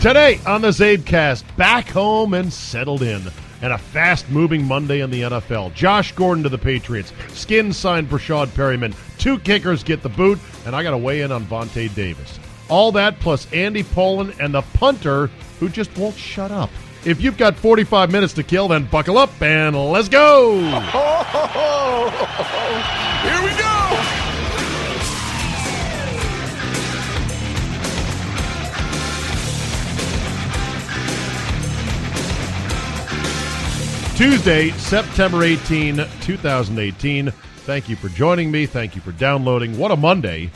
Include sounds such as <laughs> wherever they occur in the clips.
Today on the Zabecast, back home and settled in. And a fast moving Monday in the NFL. Josh Gordon to the Patriots. Skin signed Breshad Perryman. Two kickers get the boot. And I got to weigh in on Vontae Davis. All that plus Andy Pollin and the punter who just won't shut up. If you've got 45 minutes to kill, then buckle up and let's go. <laughs> Here we go! Tuesday, September 18, 2018. Thank you for joining me. Thank you for downloading. What a Monday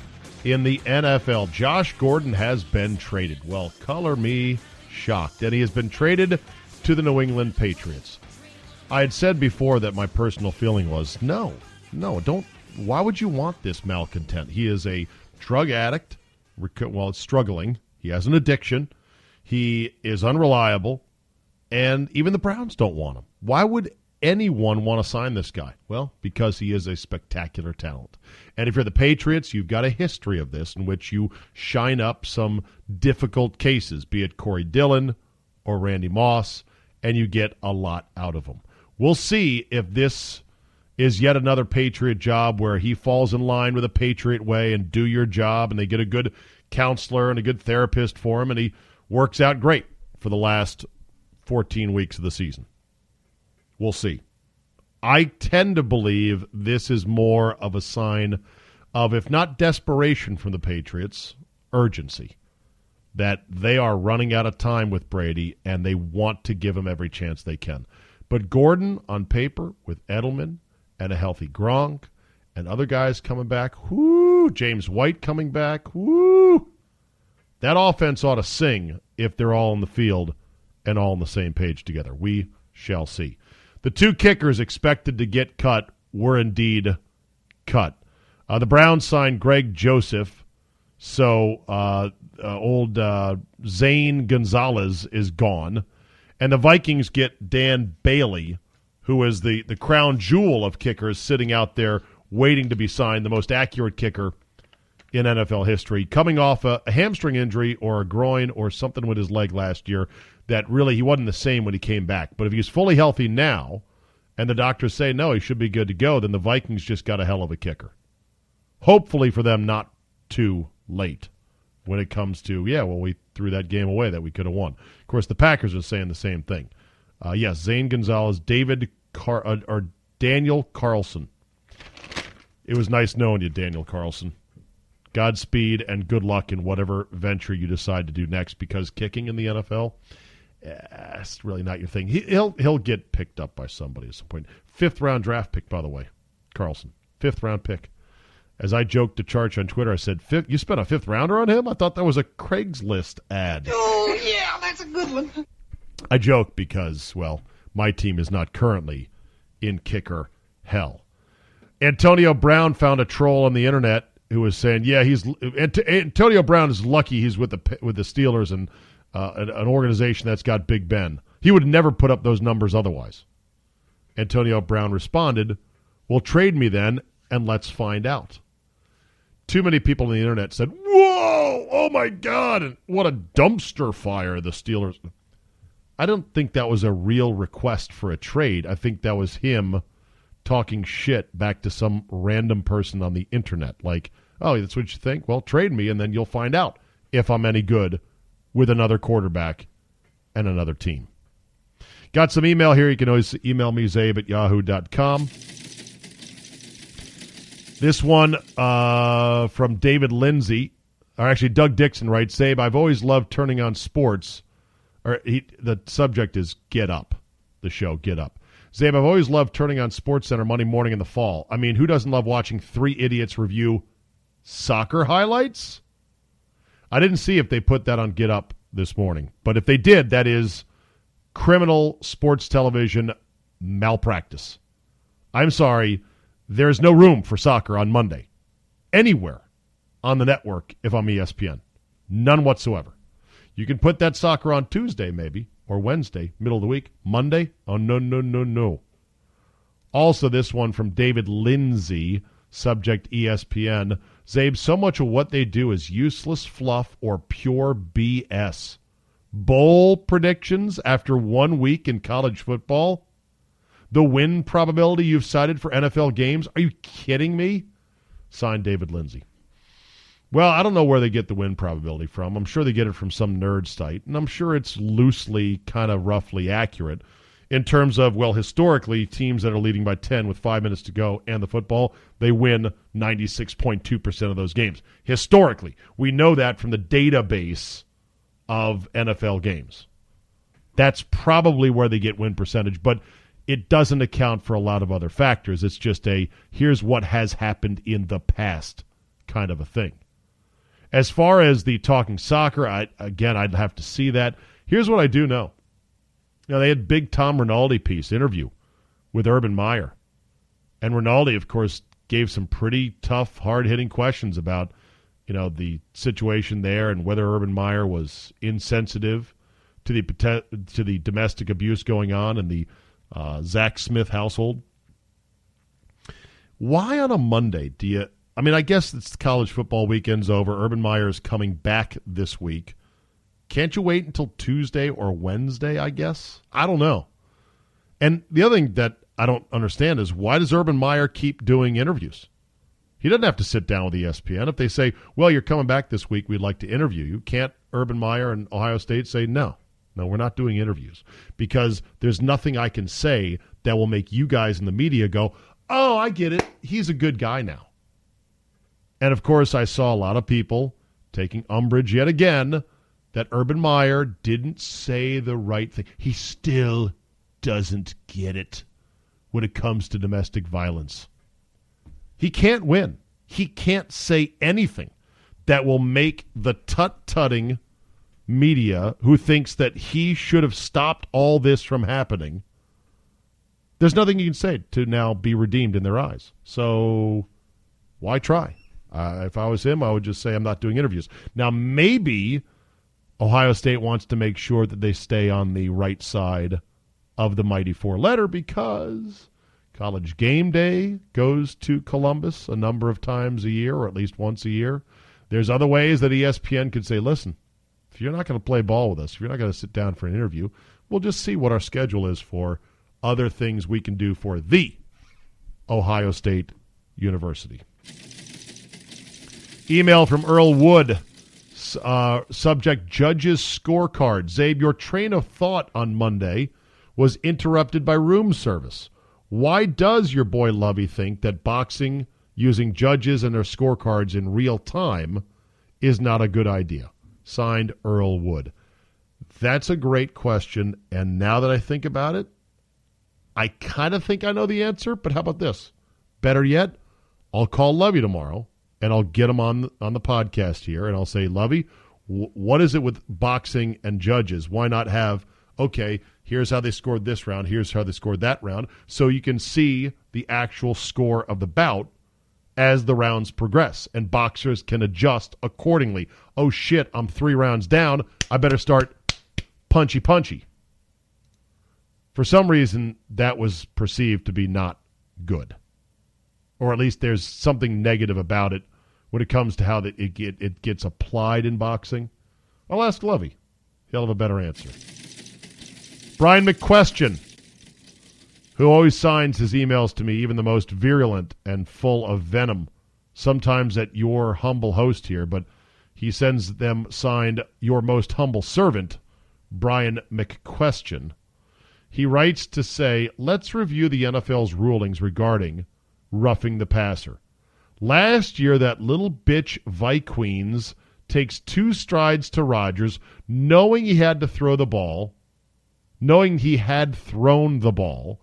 in the NFL. Josh Gordon has been traded. Well, color me shocked. And he has been traded to the New England Patriots. I had said before that my personal feeling was no, no, don't. Why would you want this malcontent? He is a drug addict. Well, struggling. He has an addiction. He is unreliable. And even the Browns don't want him. Why would anyone want to sign this guy? Well, because he is a spectacular talent. And if you're the Patriots, you've got a history of this in which you shine up some difficult cases, be it Corey Dillon or Randy Moss, and you get a lot out of them. We'll see if this is yet another Patriot job where he falls in line with a Patriot way and do your job, and they get a good counselor and a good therapist for him, and he works out great for the last 14 weeks of the season. We'll see. I tend to believe this is more of a sign of, if not desperation from the Patriots, urgency. That they are running out of time with Brady and they want to give him every chance they can. But Gordon, on paper, with Edelman and a healthy Gronk and other guys coming back, whoo, James White coming back, whoo, that offense ought to sing if they're all in the field and all on the same page together. We shall see. The two kickers expected to get cut were indeed cut. Uh, the Browns signed Greg Joseph, so uh, uh, old uh, Zane Gonzalez is gone, and the Vikings get Dan Bailey, who is the the crown jewel of kickers, sitting out there waiting to be signed, the most accurate kicker in NFL history, coming off a, a hamstring injury or a groin or something with his leg last year that really he wasn't the same when he came back. But if he's fully healthy now, and the doctors say no, he should be good to go, then the Vikings just got a hell of a kicker. Hopefully for them, not too late when it comes to yeah, well we threw that game away that we could have won. Of course, the Packers are saying the same thing. Uh, yes, Zane Gonzalez, David Car- uh, or Daniel Carlson. It was nice knowing you, Daniel Carlson. Godspeed and good luck in whatever venture you decide to do next because kicking in the NFL eh, it's really not your thing. He, will he'll get picked up by somebody at some point. Fifth round draft pick, by the way, Carlson. Fifth round pick. As I joked to Charge on Twitter, I said, "You spent a fifth rounder on him? I thought that was a Craigslist ad." Oh yeah, that's a good one. I joke because, well, my team is not currently in kicker hell. Antonio Brown found a troll on the internet who was saying, "Yeah, he's Antonio Brown is lucky he's with the with the Steelers and uh, an, an, organization that's got Big Ben. He would never put up those numbers otherwise. Antonio Brown responded, Well, trade me then, and let's find out. Too many people on the internet said, Whoa, oh my God, and what a dumpster fire the Steelers. I don't think that was a real request for a trade. I think that was him talking shit back to some random person on the internet. Like, oh, that's what you think? Well, trade me, and then you'll find out if I'm any good with another quarterback and another team. Got some email here. You can always email me, zabe at yahoo.com. This one uh, from David Lindsay, or actually Doug Dixon writes, Zabe, I've always loved turning on sports. Or he, the subject is Get Up, the show Get Up. Zabe, I've always loved turning on Sports Center Monday morning in the fall. I mean, who doesn't love watching three idiots review soccer highlights? I didn't see if they put that on Get Up this morning, but if they did, that is criminal sports television malpractice. I'm sorry, there's no room for soccer on Monday anywhere on the network if I'm ESPN. None whatsoever. You can put that soccer on Tuesday, maybe, or Wednesday, middle of the week. Monday? Oh, no, no, no, no. Also, this one from David Lindsay, subject ESPN. Zabe, so much of what they do is useless fluff or pure BS. Bowl predictions after one week in college football? The win probability you've cited for NFL games? Are you kidding me? Signed David Lindsay. Well, I don't know where they get the win probability from. I'm sure they get it from some nerd site, and I'm sure it's loosely, kind of roughly accurate in terms of, well, historically, teams that are leading by 10 with five minutes to go and the football, they win 96.2% of those games. Historically, we know that from the database of NFL games. That's probably where they get win percentage, but it doesn't account for a lot of other factors. It's just a here's what has happened in the past kind of a thing. As far as the talking soccer, I again I'd have to see that. Here's what I do know. You know, they had big Tom Rinaldi piece interview with Urban Meyer. And Rinaldi, of course, gave some pretty tough, hard hitting questions about, you know, the situation there and whether Urban Meyer was insensitive to the to the domestic abuse going on in the uh, Zach Smith household. Why on a Monday do you I mean, I guess it's college football weekend's over. Urban Meyer is coming back this week. Can't you wait until Tuesday or Wednesday, I guess? I don't know. And the other thing that I don't understand is why does Urban Meyer keep doing interviews? He doesn't have to sit down with ESPN. If they say, well, you're coming back this week, we'd like to interview you, can't Urban Meyer and Ohio State say, no, no, we're not doing interviews? Because there's nothing I can say that will make you guys in the media go, oh, I get it. He's a good guy now. And of course, I saw a lot of people taking umbrage yet again that Urban Meyer didn't say the right thing. He still doesn't get it when it comes to domestic violence. He can't win. He can't say anything that will make the tut tutting media who thinks that he should have stopped all this from happening. There's nothing you can say to now be redeemed in their eyes. So why try? Uh, if I was him, I would just say I'm not doing interviews. Now, maybe Ohio State wants to make sure that they stay on the right side of the mighty four letter because college game day goes to Columbus a number of times a year, or at least once a year. There's other ways that ESPN could say, listen, if you're not going to play ball with us, if you're not going to sit down for an interview, we'll just see what our schedule is for other things we can do for the Ohio State University. Email from Earl Wood. Uh, subject Judges Scorecard. Zabe, your train of thought on Monday was interrupted by room service. Why does your boy Lovey think that boxing using judges and their scorecards in real time is not a good idea? Signed Earl Wood. That's a great question. And now that I think about it, I kind of think I know the answer, but how about this? Better yet, I'll call Lovey tomorrow and I'll get him on on the podcast here, and I'll say, Lovey, w- what is it with boxing and judges? Why not have okay? Here's how they scored this round. Here's how they scored that round, so you can see the actual score of the bout as the rounds progress, and boxers can adjust accordingly. Oh shit, I'm three rounds down. I better start punchy punchy. For some reason, that was perceived to be not good, or at least there's something negative about it when it comes to how that it, get, it gets applied in boxing? I'll ask Lovey. He'll have a better answer. Brian McQuestion. who always signs his emails to me, even the most virulent and full of venom, sometimes at your humble host here, but he sends them signed your most humble servant, Brian McQuestion. He writes to say, let's review the NFL's rulings regarding roughing the passer. Last year, that little bitch Vikings takes two strides to Rodgers, knowing he had to throw the ball, knowing he had thrown the ball,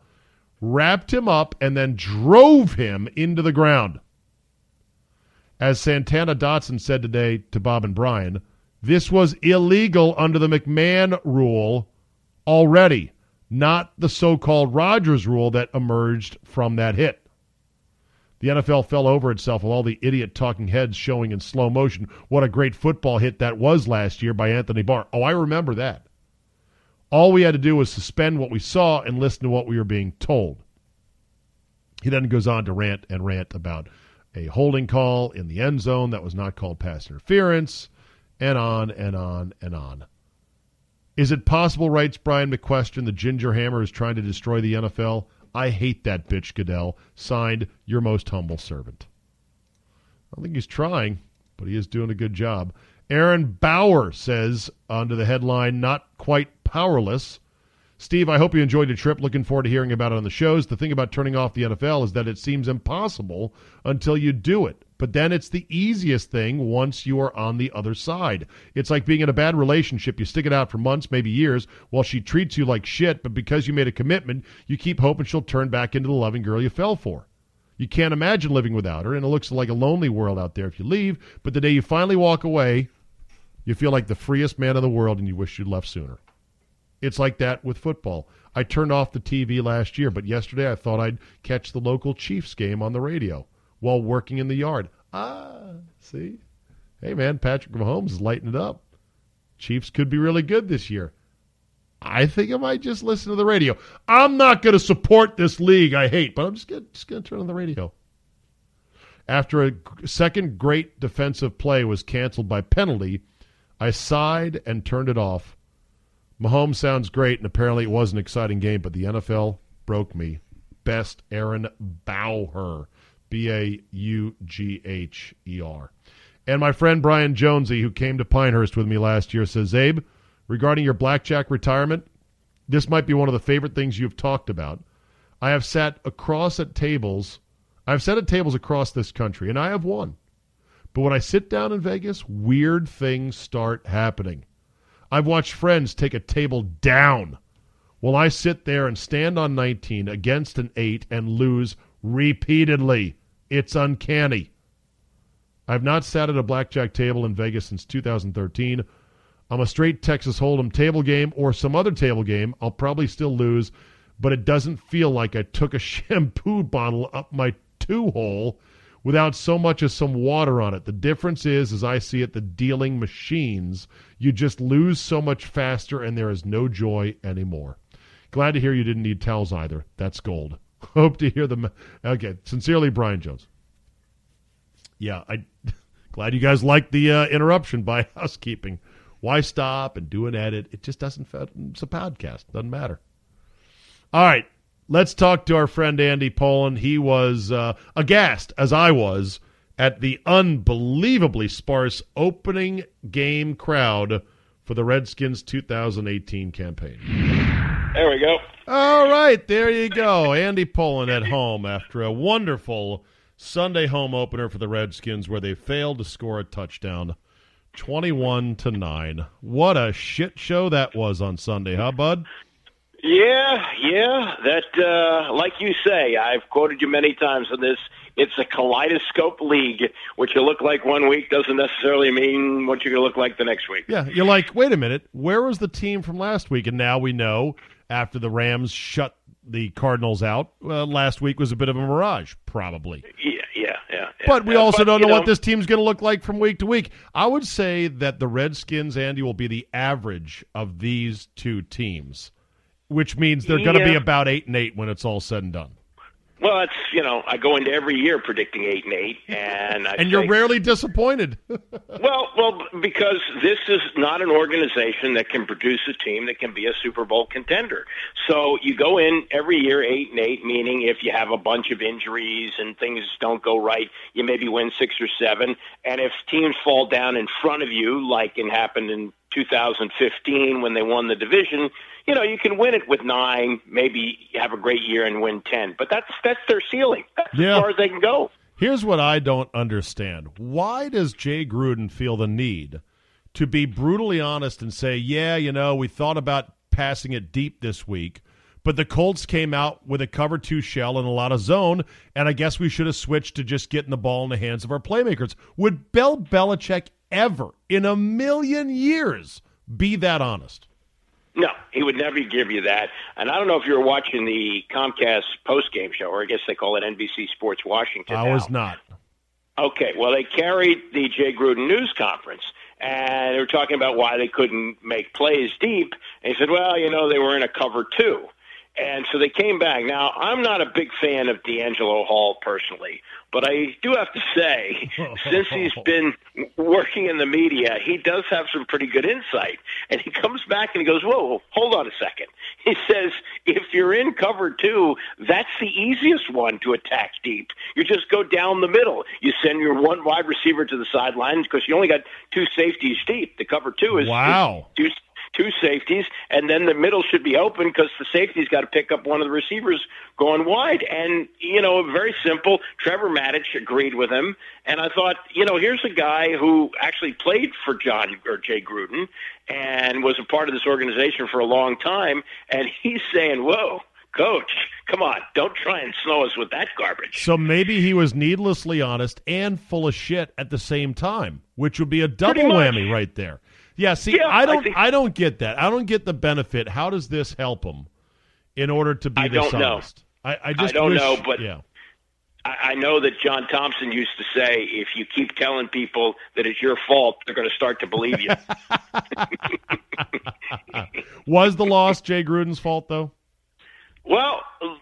wrapped him up, and then drove him into the ground. As Santana Dotson said today to Bob and Brian, this was illegal under the McMahon rule already, not the so called Rodgers rule that emerged from that hit. The NFL fell over itself with all the idiot talking heads showing in slow motion what a great football hit that was last year by Anthony Barr. Oh, I remember that. All we had to do was suspend what we saw and listen to what we were being told. He then goes on to rant and rant about a holding call in the end zone that was not called pass interference, and on and on and on. Is it possible, writes Brian McQuestion, the Ginger Hammer is trying to destroy the NFL? I hate that bitch, Goodell. Signed, your most humble servant. I think he's trying, but he is doing a good job. Aaron Baugher says under the headline, not quite powerless. Steve, I hope you enjoyed your trip. Looking forward to hearing about it on the shows. The thing about turning off the NFL is that it seems impossible until you do it. But then it's the easiest thing once you are on the other side. It's like being in a bad relationship. You stick it out for months, maybe years, while she treats you like shit, but because you made a commitment, you keep hoping she'll turn back into the loving girl you fell for. You can't imagine living without her, and it looks like a lonely world out there if you leave, but the day you finally walk away, you feel like the freest man in the world and you wish you'd left sooner. It's like that with football. I turned off the TV last year, but yesterday I thought I'd catch the local Chiefs game on the radio while working in the yard. Ah, see? Hey, man, Patrick Mahomes is lighting it up. Chiefs could be really good this year. I think I might just listen to the radio. I'm not going to support this league I hate, but I'm just going to turn on the radio. After a second great defensive play was canceled by penalty, I sighed and turned it off. Mahomes sounds great, and apparently it was an exciting game, but the NFL broke me. Best Aaron Baugher. B A U G H E R. And my friend Brian Jonesy, who came to Pinehurst with me last year, says, Abe, regarding your blackjack retirement, this might be one of the favorite things you've talked about. I have sat across at tables. I've sat at tables across this country, and I have won. But when I sit down in Vegas, weird things start happening. I've watched friends take a table down while I sit there and stand on 19 against an 8 and lose repeatedly. It's uncanny. I've not sat at a blackjack table in Vegas since 2013. I'm a straight Texas Hold'em table game or some other table game. I'll probably still lose, but it doesn't feel like I took a <laughs> shampoo bottle up my two hole without so much as some water on it. The difference is, as I see it, the dealing machines. You just lose so much faster, and there is no joy anymore. Glad to hear you didn't need towels either. That's gold. <laughs> Hope to hear them. Okay, sincerely, Brian Jones. Yeah, I <laughs> glad you guys liked the uh, interruption by <laughs> housekeeping. Why stop and do an edit? It just doesn't. It's a podcast. Doesn't matter. All right, let's talk to our friend Andy Pollin. He was uh, aghast, as I was, at the unbelievably sparse opening game crowd for the Redskins 2018 campaign. There we go. All right, there you go. Andy Pollin at home after a wonderful Sunday home opener for the Redskins where they failed to score a touchdown. 21 to 9. What a shit show that was on Sunday, huh, bud? Yeah, yeah. That, uh, like you say, I've quoted you many times on this. It's a kaleidoscope league. What you look like one week doesn't necessarily mean what you're going to look like the next week. Yeah, you're like, wait a minute, where was the team from last week? And now we know after the Rams shut the Cardinals out. Well, last week was a bit of a mirage, probably. Yeah, yeah, yeah. yeah. But we uh, also but, don't know, know what this team's going to look like from week to week. I would say that the Redskins, Andy, will be the average of these two teams, which means they're going to be about eight and eight when it's all said and done. Well, it's you know I go into every year predicting eight and eight, and I <laughs> And you're say- rarely disappointed. Well, <laughs> well, Well, because this is not an organization that can produce a team that can be a Super Bowl contender. So you go in every year eight and eight, meaning if you have a bunch of injuries and things don't go right, you maybe win six or seven. And if teams fall down in front of you, like it happened in 2015 when they won the division, you know, you can win it with nine, maybe have a great year and win 10. But that's that's their ceiling. That's Yeah. as far as they can go. Here's what I don't understand. Why does Jay Gruden feel the need to be brutally honest and say, yeah, you know, we thought about passing it deep this week, but the Colts came out with a cover two shell and a lot of zone, and I guess we should have switched to just getting the ball in the hands of our playmakers. Would Bill Belichick ever in a million years be that honest? No, he would never give you that. And I don't know if you were watching the Comcast post-game show, or I guess they call it NBC Sports Washington. I now. was not. Okay, well, they carried the Jay Gruden news conference, and they were talking about why they couldn't make plays deep. And he said, well, you know, they were in a cover two. And so they came back. Now, I'm not a big fan of DeAngelo Hall personally, but I do have to say, <laughs> since he's been working in the media, he does have some pretty good insight. And he comes back and he goes, Whoa, hold on a second. <laughs> He says, If you're in cover two, that's the easiest one to attack deep. You just go down the middle. You send your one wide receiver to the sideline because you only got two safeties deep. The cover two is Wow. two two safeties, and then the middle should be open because the safety's got to pick up one of the receivers going wide. And you know, very simple. Trevor Matich agreed with him, and I thought, you know, here's a guy who actually played for John or Jay Gruden and was a part of this organization for a long time, and he's saying, "Whoa." Coach, come on! Don't try and snow us with that garbage. So maybe he was needlessly honest and full of shit at the same time, which would be a double whammy right there. Yeah, see, Yeah, I I don't, think- I, don't get that. I don't get the benefit. How does this help him in order to be I don't know. I, I just don't wish- know, but- yeah, I I know that John Thompson used to say, if you keep telling people that it's your fault, they're going to start to believe you. <laughs> was the loss Jay Gruden's fault though? well,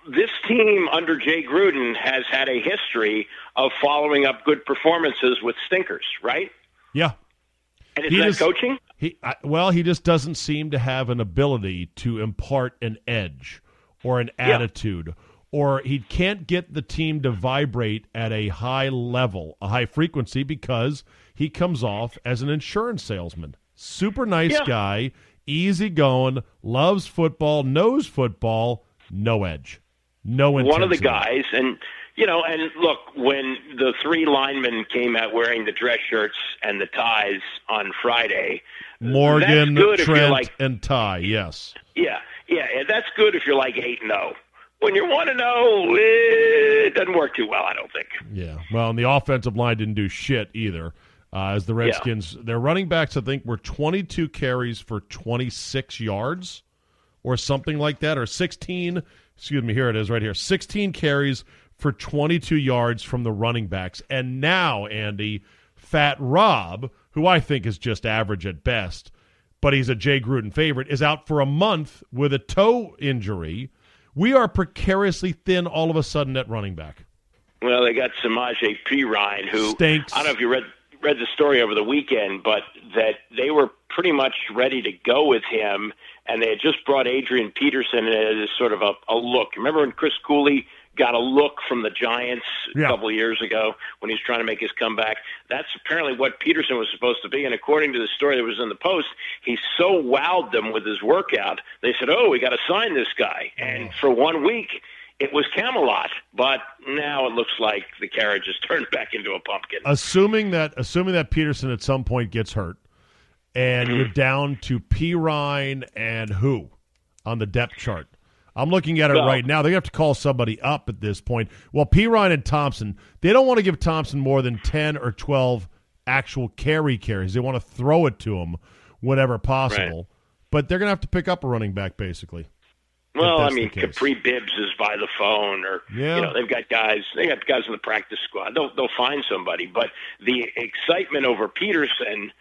this team under Jay Gruden has had a history of following up good performances with stinkers, right? Yeah, And is He that just- coaching? he I, well, he just doesn't seem to have an ability to impart an edge or an attitude, or he can't get the team to vibrate at a high level, a high frequency, because he comes off as an insurance salesman. Super nice Yeah. guy, easy going, loves football, knows football, no edge, no intensity. One of the guys, and you know, and look, when the three linemen came out wearing the dress shirts and the ties on Friday, Morgan, that's good if you're Trent, like and Ty. Yes. Yeah, yeah, that's good if you're like eight and zero. When you're one and zero, it doesn't work too well. I don't think. Yeah. Well, and the offensive line didn't do shit either. Uh, as the Redskins, their running backs, I think, were 22 carries for 26 yards or something like that, or 16. Excuse me, here it is right here 16 carries for 22 yards from the running backs. And now, Andy, Fat Rob, who I think is just average at best, but he's a Jay Gruden favorite, is out for a month with a toe injury. We are precariously thin all of a sudden at running back. Well, they got Samaje Perine, who Stinks. I don't know if you read read the story over the weekend, but that they were pretty much ready to go with him, and they had just brought Adrian Peterson as sort of a, a look. Remember when Chris Cooley got a look from the Giants a Yeah. couple of years ago when he was trying to make his comeback? That's apparently what Peterson was supposed to be, and according to the story that was in the Post, he so wowed them with his workout. They said, "Oh, we got to sign this guy," and mm. for one week it was Camelot, but now it looks like the carriage has <laughs> turned back into a pumpkin. assuming that assuming that Peterson at some point gets hurt, and you're mm-hmm. down to Perine and who on the depth chart. I'm looking at it Well- right now. They have to call somebody up at this point. Well, Perine and Thompson, they don't want to give Thompson more than ten or twelve actual carry carries. They want to throw it to him whenever possible. But they're going to have to pick up a running back, basically. well, I mean. Kapri Bibbs is by the phone, or Yeah. you know, they've got guys. They got guys in the practice squad. They'll they'll find somebody. But the excitement over Peterson.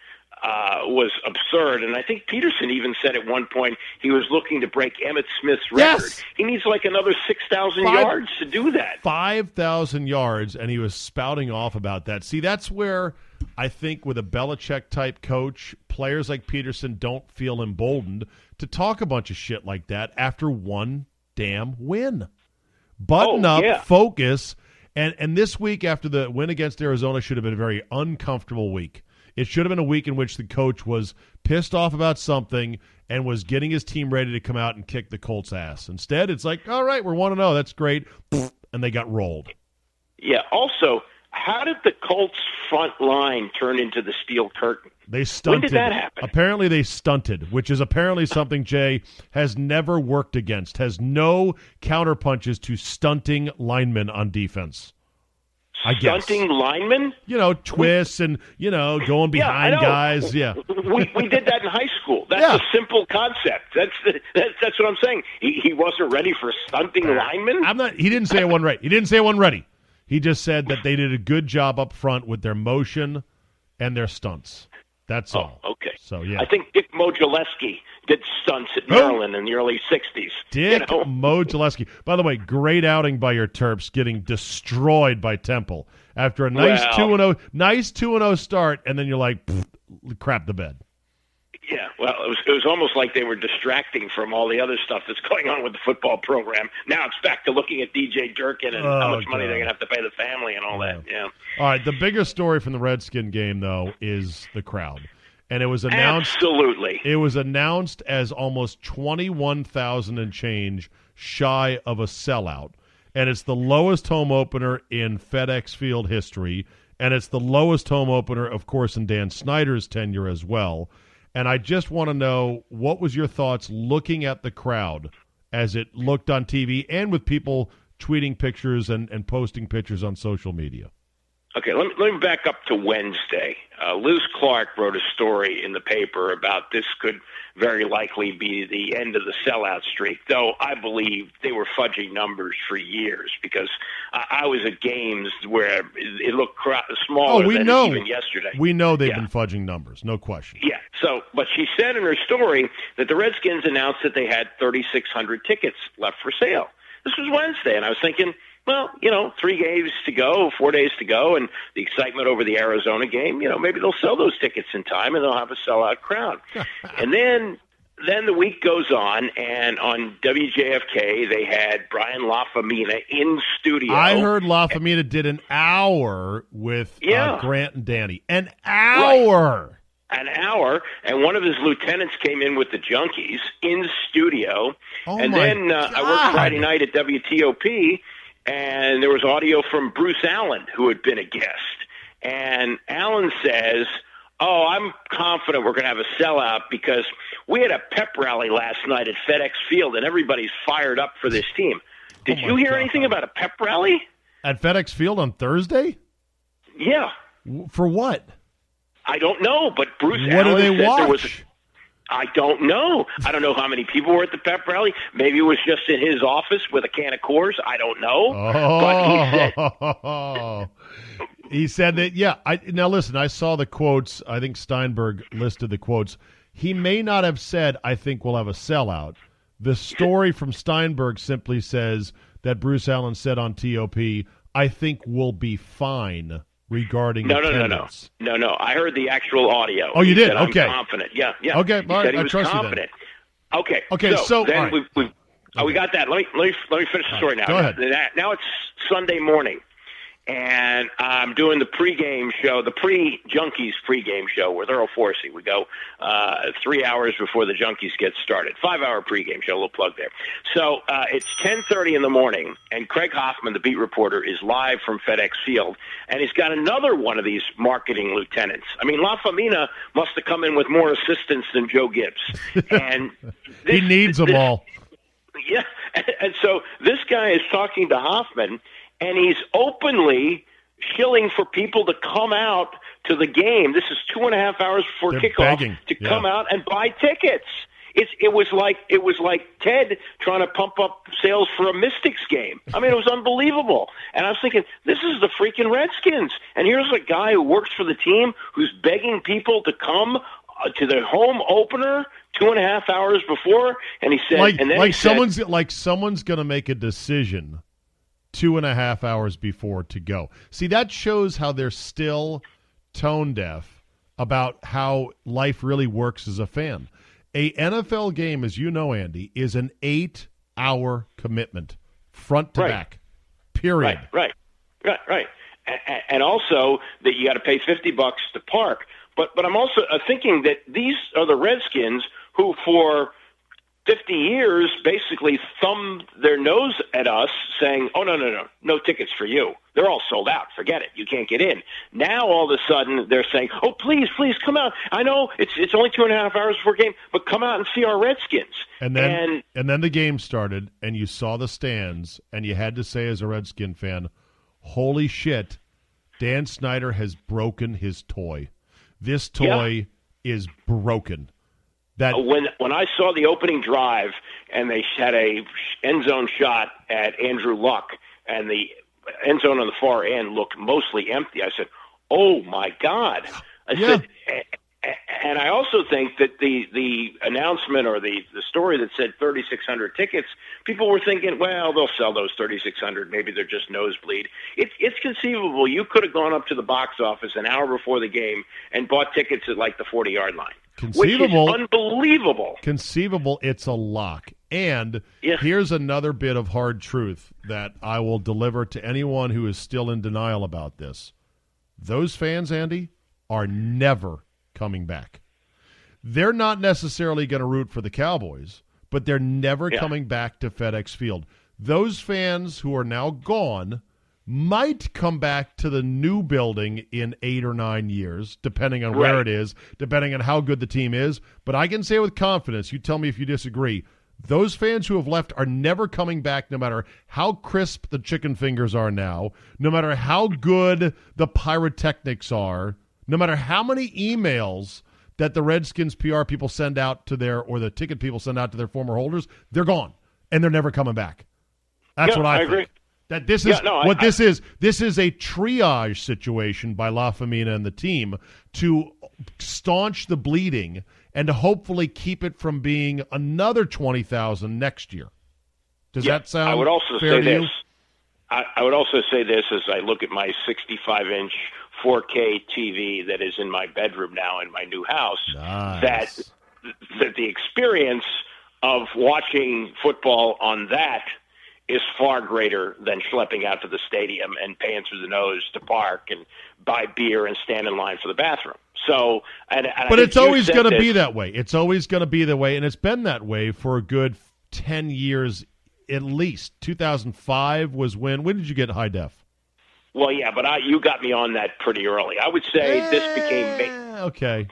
Uh, was absurd. And I think Peterson even said at one point he was looking to break Emmitt Smith's record. Yes. He needs like another 6,000 yards to do that. 5,000 yards, and he was spouting off about that. See, that's where I think with a Belichick type coach, players like Peterson don't feel emboldened to talk a bunch of shit like that after one damn win. Button Oh, up, yeah. focus, and and this week after the win against Arizona should have been a very uncomfortable week. It should have been a week in which the coach was pissed off about something and was getting his team ready to come out and kick the Colts' ass. Instead, it's like, all right, we're one to oh. zero. That's great, <laughs> and they got rolled. Yeah. Also, how did the Colts front line turn into the steel curtain? They stunted. When did that happen? Apparently, they stunted, which is apparently <laughs> something Jay has never worked against. Has no counterpunches to stunting linemen on defense. I guess. Stunting linemen? You know, twists and you know going Yeah, behind know. guys. Yeah, we, we did that in high school. That's Yeah. a simple concept. That's the, that's, that's what I'm saying. He, he wasn't ready for stunting linemen. I'm not. He didn't say it one right. He didn't say it one ready. He just said that they did a good job up front with their motion and their stunts. That's oh, all. Oh, okay. So yeah, I think Dick Modzelewski did stunts at oh. Maryland in the early '60s. Dick You know? <laughs> Mo Gillespie. By the way, great outing by your Terps, getting destroyed by Temple after a nice Well- two and zero, nice two and zero start, and then you're like, crap the bed. Yeah, well, it was it was almost like they were distracting from all the other stuff that's <laughs> going on with the football program. Now it's back to looking at DJ Durkin and how Oh, much money they're going to have to pay the family and all that. Yeah, All right, the bigger story from the Redskin game though is the crowd, and it was announced. absolutely. It was announced as almost 21,000 and change shy of a sellout. And it's the lowest home opener in FedEx Field history. And it's the lowest home opener, of course, in Dan Snyder's tenure as well. And I just want to know what was your thoughts looking at the crowd as it looked on TV and with people tweeting pictures and, and posting pictures on social media? Okay, let me, let me back up to Wednesday. Uh, Liz Clark wrote a story in the paper about this could very likely be the end of the sellout streak, though I believe they were fudging numbers for years because I, I was at games where it, looked cra- smaller Oh, we than know. even yesterday. We know they've Yeah. been fudging numbers, no question. Yeah. So, but she said in her story that the Redskins announced that they had 3,600 tickets left for sale. This was Wednesday, and I was thinking, well, you know, three games to go, four days to go, and the excitement over the Arizona game, you know, maybe they'll sell those tickets in time and they'll have a sellout crowd. <laughs> and then, then the week goes on, and on WJFK they had Brian Lafemina in studio. I heard Lafemina did an hour with Yeah. uh, Grant and Danny. An hour. an hour, and one of his lieutenants came in with the junkies in studio. Oh, and then uh, I worked Friday night at WTOP, and there was audio from Bruce Allen, who had been a guest. And Allen says, Oh, I'm confident we're going to have a sellout because we had a pep rally last night at FedEx Field, and everybody's fired up for this team. Did Oh, you hear God. anything about a pep rally? At FedEx Field on Thursday? Yeah. For what? I don't know, but Bruce What do Allen they said watch? there was I don't know. I don't know how many people were at the pep rally. Maybe it was just in his office with a can of Coors. I don't know. But he said, Oh, <laughs> he said that. Yeah. I now listen. I saw the quotes. I think Steinberg listed the quotes. He may not have said, "I think we'll have a sellout." The story from Steinberg simply says that Bruce Allen said on TOP, "I think we'll be fine." Regarding no, no, no, no, attendance. no, no. I heard the actual audio. Oh, you He did? said, I'm Okay. confident. Yeah, yeah. Okay, all he I trust you then. confident. Okay. Okay, so, then all right. we've, we've oh, we got that. Let me let me let me finish the story now. go ahead. Now- Now it's Sunday morning, and I'm doing the pregame show, the pre Junkies pregame show with Earl Forcey. We go uh, three hours before the Junkies get started. Five hour pregame show. A little plug there. So uh, it's 10:30 in the morning, and Craig Hoffman, the beat reporter, is live from FedEx Field, and he's got another one of these marketing lieutenants. I mean, Lafemina must have come in with more assistants than Joe Gibbs, <laughs> and He this- needs them this- all. <laughs> yeah, and, and so this guy is talking to Hoffman, and he's openly shilling for people to come out to the game. This is two and a half hours before They're kickoff begging, to yeah. come out and buy tickets. It's it was like it was like Ted trying to pump up sales for a Mystics game. I mean, it was <laughs> unbelievable. And I was thinking, this is the freaking Redskins. And here's a guy who works for the team who's begging people to come uh, to the home opener two and a half hours before, and he said, like, and then like said, someone's like someone's going to make a decision two and a half hours before to go. See, that shows how they're still tone deaf about how life really works as a fan. A NFL game, as you know, Andy, is an eight-hour commitment, front to Right. back. Period. Right, right, right, right. And also that you got to pay fifty bucks to park. But but I'm also uh, thinking that these are the Redskins who, for fifty years, basically thumbed their nose at us, saying, "Oh no, no, no, no tickets for you. They're all sold out. Forget it. You can't get in." Now all of a sudden they're saying, "Oh please, please come out. I know it's it's only two and a half hours before game, but come out and see our Redskins." And then and and then the game started, and you saw the stands, and you had to say as a Redskin fan, "Holy shit, Dan Snyder has broken his toy. This toy is broken." That uh, when when I saw the opening drive and they had a end zone shot at Andrew Luck and the end zone on the far end looked mostly empty, I said, "Oh my God!" I Yeah. said, and I also think that the the announcement or the the story that said 3,600 tickets, people were thinking, well, they'll sell those 3,600. Maybe they're just nosebleed. It's it's conceivable you could have gone up to the box office an hour before the game and bought tickets at like the 40 yard line. Conceivable. Which is unbelievable. conceivable it's a lock. And Yeah. here's another bit of hard truth that I will deliver to anyone who is still in denial about this. Those fans, Andy, are never coming back. They're not necessarily going to root for the Cowboys, but they're never Yeah. coming back to FedEx Field. Those fans who are now gone might come back to the new building in eight or nine years, depending on where it is, depending on how good the team is. But I can say with confidence, you tell me if you disagree, those fans who have left are never coming back no matter how crisp the chicken fingers are now, no matter how good the pyrotechnics are, no matter how many emails that the Redskins PR people send out to their or the ticket people send out to their former holders, they're gone and they're never coming back. That's Yeah, what I, I think. agree. That this is Yeah, no, what I- this is. This is a triage situation by Lafemina and the team to staunch the bleeding and to hopefully keep it from being another twenty thousand next year. Does Yeah, that sound I would also fair say this. I, I would also say this as I look at my 65 inch 4K TV that is in my bedroom now in my new house. Nice. That that the experience of watching football on that is far greater than schlepping out to the stadium and paying through the nose to park and buy beer and stand in line for the bathroom. So, and, and I But it's always going to be that way. It's always going to be that way, and it's been that way for a good ten years at least. Two thousand five was when. When did you get high def? Well, yeah, but I, you got me on that pretty early. I would say this became. Ma- Eh, okay.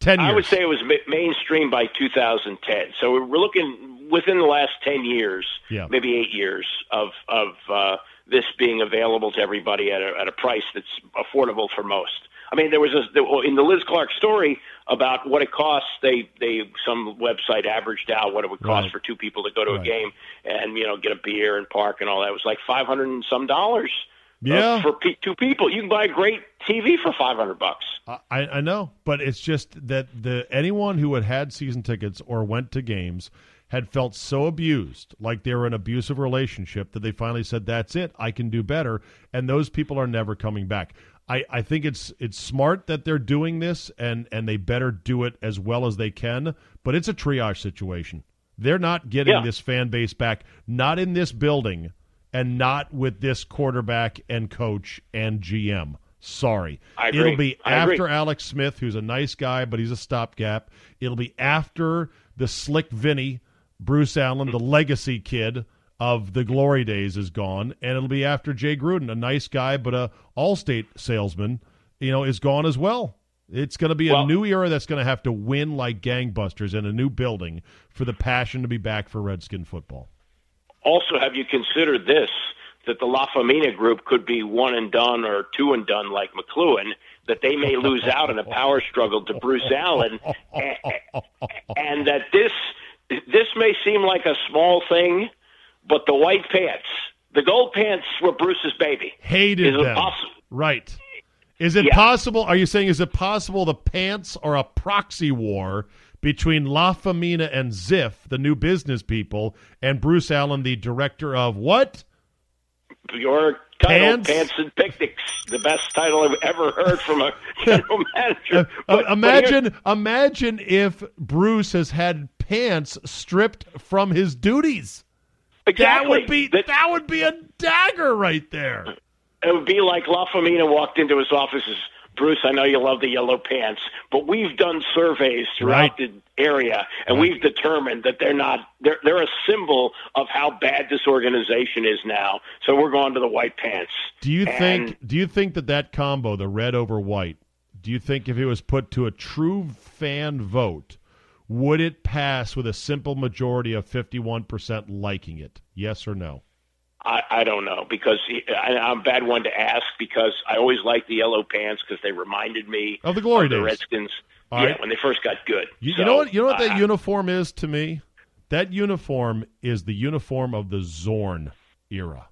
Ten years. I would say it was ma- mainstream by 2010. So we're looking within the last 10 years, Yeah. maybe eight years of of uh, this being available to everybody at a, at a price that's affordable for most. I mean, there was a well, in the Liz Clark story about what it costs. They they some website averaged out what it would cost Right. for two people to go to Right. a game and you know get a beer and park and all that. It was like 500 and some dollars. Uh, Yeah. for pe- two people, you can buy a great TV for 500 bucks. I, I know, but it's just that the anyone who had had season tickets or went to games had felt so abused, like they were in an abusive relationship, that they finally said, "That's it, I can do better." And those people are never coming back. I, I think it's it's smart that they're doing this, and and they better do it as well as they can. But it's a triage situation. They're not getting Yeah. this fan base back, not in this building, and not with this quarterback and coach and GM. Sorry, it'll be after Alex Smith, who's a nice guy, but he's a stopgap. It'll be after the slick Vinny, Bruce Allen, the legacy kid of the glory days is gone, and it'll be after Jay Gruden, a nice guy but a Allstate salesman, you know, is gone as well. It's going to be a new era that's going to have to win like gangbusters in a new building for the passion to be back for Redskin football. Also, have you considered this? That the Lafemina group could be one and done or two and done like McLuhan, that they may lose out in a power struggle to Bruce Allen, and, and that this this may seem like a small thing, but the white pants, the gold pants were Bruce's baby. Hated Is them. possible? Right. Is it Yeah. possible? Are you saying is it possible the pants are a proxy war between Lafemina and Ziff, the new business people, and Bruce Allen, the director of what? Your title, Pants? Pants, and Picnics, the best title I've ever heard from a <laughs> general manager. Uh, But- but imagine, imagine if Bruce has had pants stripped from his duties. here- That would be That- that would be a dagger right there. it would be like Lafemina walked into his office. Bruce, I know you love the yellow pants, but we've done surveys throughout Right. the area, and we've determined that they're not. They're they're a symbol of how bad this organization is now. So we're going to the white pants. Do you And- think? Do you think that that combo, the red over white, do you think if it was put to a true fan vote, would it pass with a simple majority of fifty-one percent liking it? Yes or no? I, I don't know because he, I, I'm a bad one to ask because I always liked the yellow pants because they reminded me Of the glory days of the days. Redskins. All yeah, right. when they first got good. You, So, you know what? You know what that uh, uniform is to me. That uniform is the uniform of the Zorn era,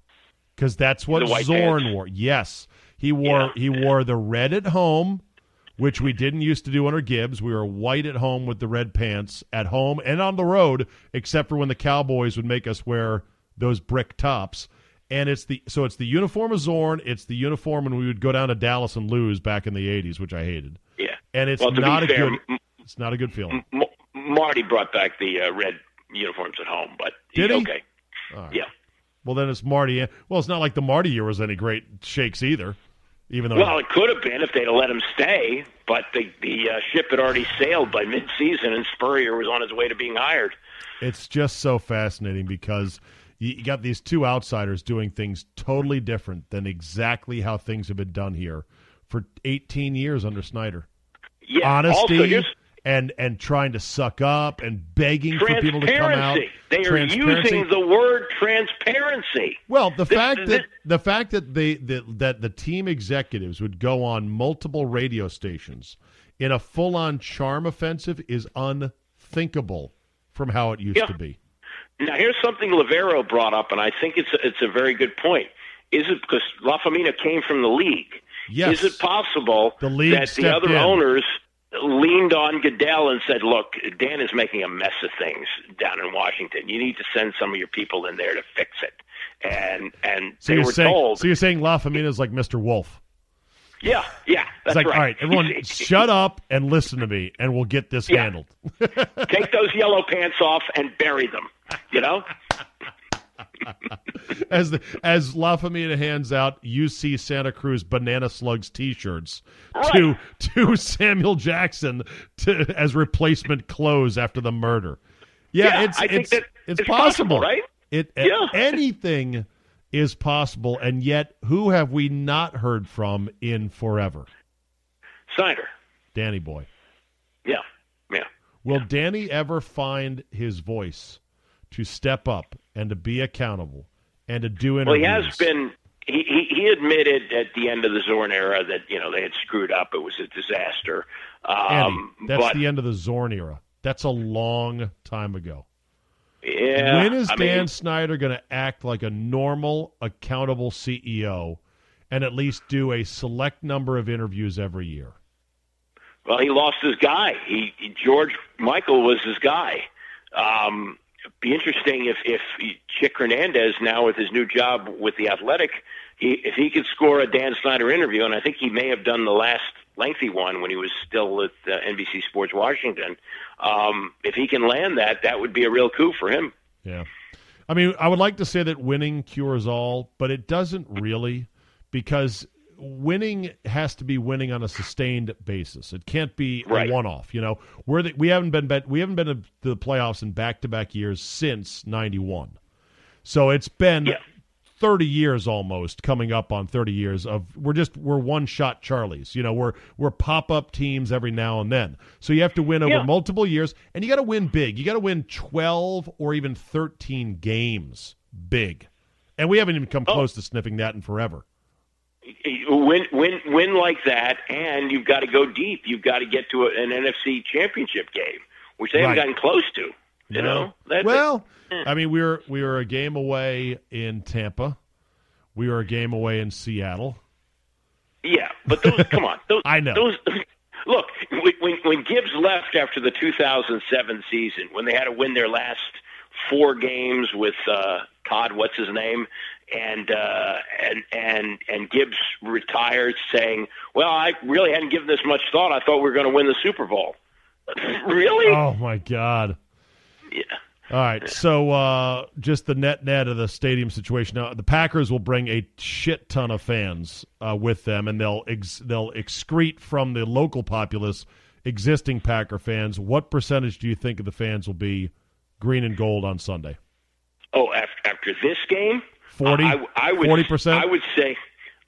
because that's what Zorn pants? wore. Yes, he wore Yeah. he wore the red at home, which we didn't used to do under Gibbs. We were white at home with the red pants at home and on the road, except for when the Cowboys would make us wear those brick tops. And it's the so it's the uniform of Zorn. It's the uniform when we would go down to Dallas and lose back in the '80s, which I hated. Yeah. And it's Well, not a fair, good. It's not a good feeling. M- Marty brought back the uh, red uniforms at home, but Did he? okay. Yeah. Well, then it's Marty. Well, it's not like the Marty year was any great shakes either. Even though, Well, it could have been if they'd have let him stay, but the the uh, ship had already sailed by mid-season, and Spurrier was on his way to being hired. it's just so fascinating because you, got these two outsiders doing things totally different than exactly how things have been done here for 18 years under Snyder. Yeah. Honesty and and trying to suck up and begging for people to come out. They are using the word transparency. Well, the This- fact this- that the fact that they that, that the team executives would go on multiple radio stations in a full-on charm offensive is unthinkable from how it used Yeah. to be. Now, here's something Lavero brought up, and I think it's a, it's a very good point. Is it because Lafemina came from the league? Yes. Is it possible The that the other in. owners leaned on Goodell and said, "Look, Dan is making a mess of things down in Washington. You need to send some of your people in there to fix it." And and So they you're were saying told, so you're saying Lafemina is like Mr. Wolf. "Yeah, yeah, It's that's like, right." all right, everyone, <laughs> shut up and listen to me, and we'll get this Yeah. handled. <laughs> Take those yellow pants off and bury them. You know? <laughs> as the, as Lafemina hands out UC Santa Cruz Banana Slugs T-shirts to Right. to Samuel Jackson to as replacement clothes after the murder. Yeah, Yeah, it's it's it's, it's possible, possible, right? It Yeah. anything is possible, and yet who have we not heard from in forever? Snyder. Danny Boy. Yeah, yeah. Will Danny ever find his voice to step up and to be accountable and to do interviews. Well, he has been. He, he he admitted at the end of the Zorn era that you know they had screwed up. It was a disaster. Andy, Um, that's but the end of the Zorn era. That's a long time ago. yeah, when is I Dan mean, Snyder going to act like a normal, accountable CEO and at least do a select number of interviews every year? well, he lost his guy. He, he George Michael was his guy. Um, be interesting if if Chick Hernandez now with his new job with the Athletic, he if he could score a Dan Snyder interview, and I think he may have done the last lengthy one when he was still at uh, NBC Sports Washington. Um, if he can land that, that would be a real coup for him. Yeah. I mean, I would like to say that winning cures all, but it doesn't really because winning has to be winning on a sustained basis. It can't be Right. a one-off, you know. We're the, we haven't been we haven't been to the playoffs in back-to-back years since 91. So it's been Yeah. 30 years almost coming up on 30 years of we're just we're one shot charlies you know we're we're pop-up teams every now and then so you have to win over Yeah. multiple years and you got to win big you got to win 12 or even 13 games big and we haven't even come oh. close to sniffing that in forever win win win like that, and you've got to go deep. You've got to get to a, an NFC Championship game, which they haven't Right. gotten close to. You know, That's well, I mean, we were we were a game away in Tampa. We were a game away in Seattle. Yeah, but those, come on, those, <laughs> I know. Those, <laughs> look, when when Gibbs left after the 2007 season, when they had to win their last four games with uh, Todd, what's his name, and uh, and and and Gibbs retired, saying, "Well, I really hadn't given this much thought. I thought we were going to win the Super Bowl." <laughs> really? Oh my God! Yeah. All right, so uh, just the net net of the stadium situation. Now, the Packers will bring a shit ton of fans uh, with them, and they'll ex- they'll excrete from the local populace existing Packer fans. What percentage do you think of the fans will be green and gold on Sunday? Oh, after, after this game, 40? I, I would 40%? I would say,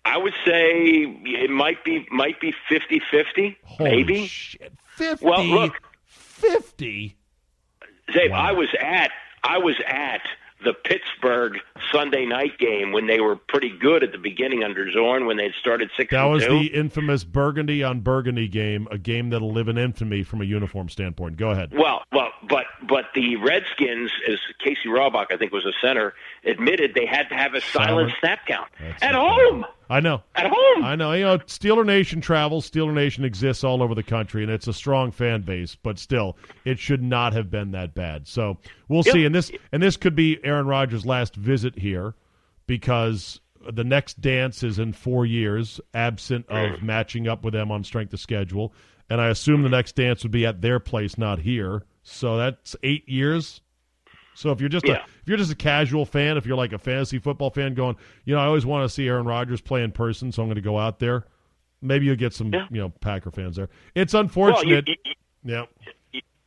I would say it might be might be 50-50, Holy maybe. shit, fifty. Well, look. fifty. Dave, Wow. I was at I was at the Pittsburgh Sunday night game when they were pretty good at the beginning under Zorn when they started six That was two. the infamous Burgundy on Burgundy game, a game that'll live in infamy from a uniform standpoint. Go ahead. Well, well, but but the Redskins, as Casey Rabach, I think was a center, admitted they had to have a silent, Silent. snap count That's at home. I know. At home. I know. You know, Steeler Nation travels. Steeler Nation exists all over the country, and it's a strong fan base. But still, it should not have been that bad. So we'll Yep. see. And this and this could be Aaron Rodgers' last visit here, because the next dance is in four years, absent of matching up with them on strength of schedule. And I assume the next dance would be at their place, not here. So that's eight years. So if you're just a if you're just a casual fan, if you're like a fantasy football fan going, you know, I always want to see Aaron Rodgers play in person, so I'm going to go out there. Maybe you'll get some, Yeah. you know, Packer fans there. It's well, unfortunate. you, you, yeah.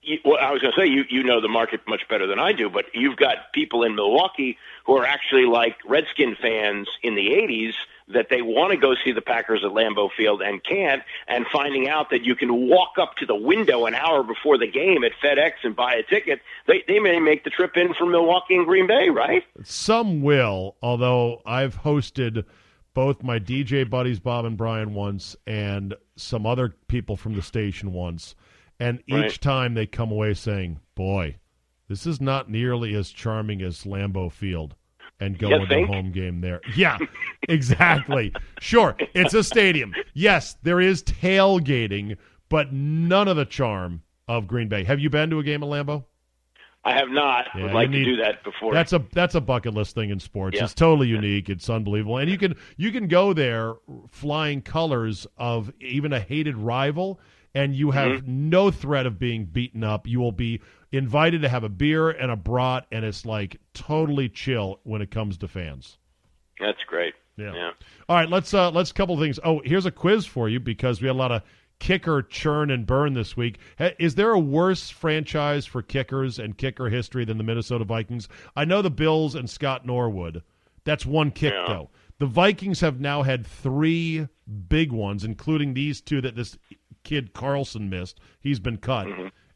you, well, I was going to say you you know the market much better than I do, but you've got people in Milwaukee who are actually like Redskin fans in the '80s that they want to go see the Packers at Lambeau Field and can't, and finding out that you can walk up to the window an hour before the game at FedEx and buy a ticket, they they may make the trip in from Milwaukee and Green Bay, right? Some will, although I've hosted both my DJ buddies Bob and Brian once and some other people from the station once, and each Right. time they come away saying, "Boy, this is not nearly as charming as Lambeau Field." And You going to a home game there. Yeah, exactly. sure, it's a stadium. Yes, there is tailgating, but none of the charm of Green Bay. Have you been to a game at Lambeau? I have not. Yeah, Would like need- to do that before. That's a that's a bucket list thing in sports. Yeah. It's totally unique. It's unbelievable, and you can you can go there flying colors of even a hated rival, and you have Mm-hmm. no threat of being beaten up. You will be invited to have a beer and a brat, and it's like totally chill when it comes to fans. That's great. Yeah. yeah. All right, let's uh let's couple things. Oh, here's a quiz for you because we had a lot of kicker churn and burn this week. Is there a worse franchise for kickers and kicker history than the Minnesota Vikings? I know the Bills and Scott Norwood. That's one kick Yeah. though. The Vikings have now had three big ones, including these two that this kid Carlson missed. He's been cut,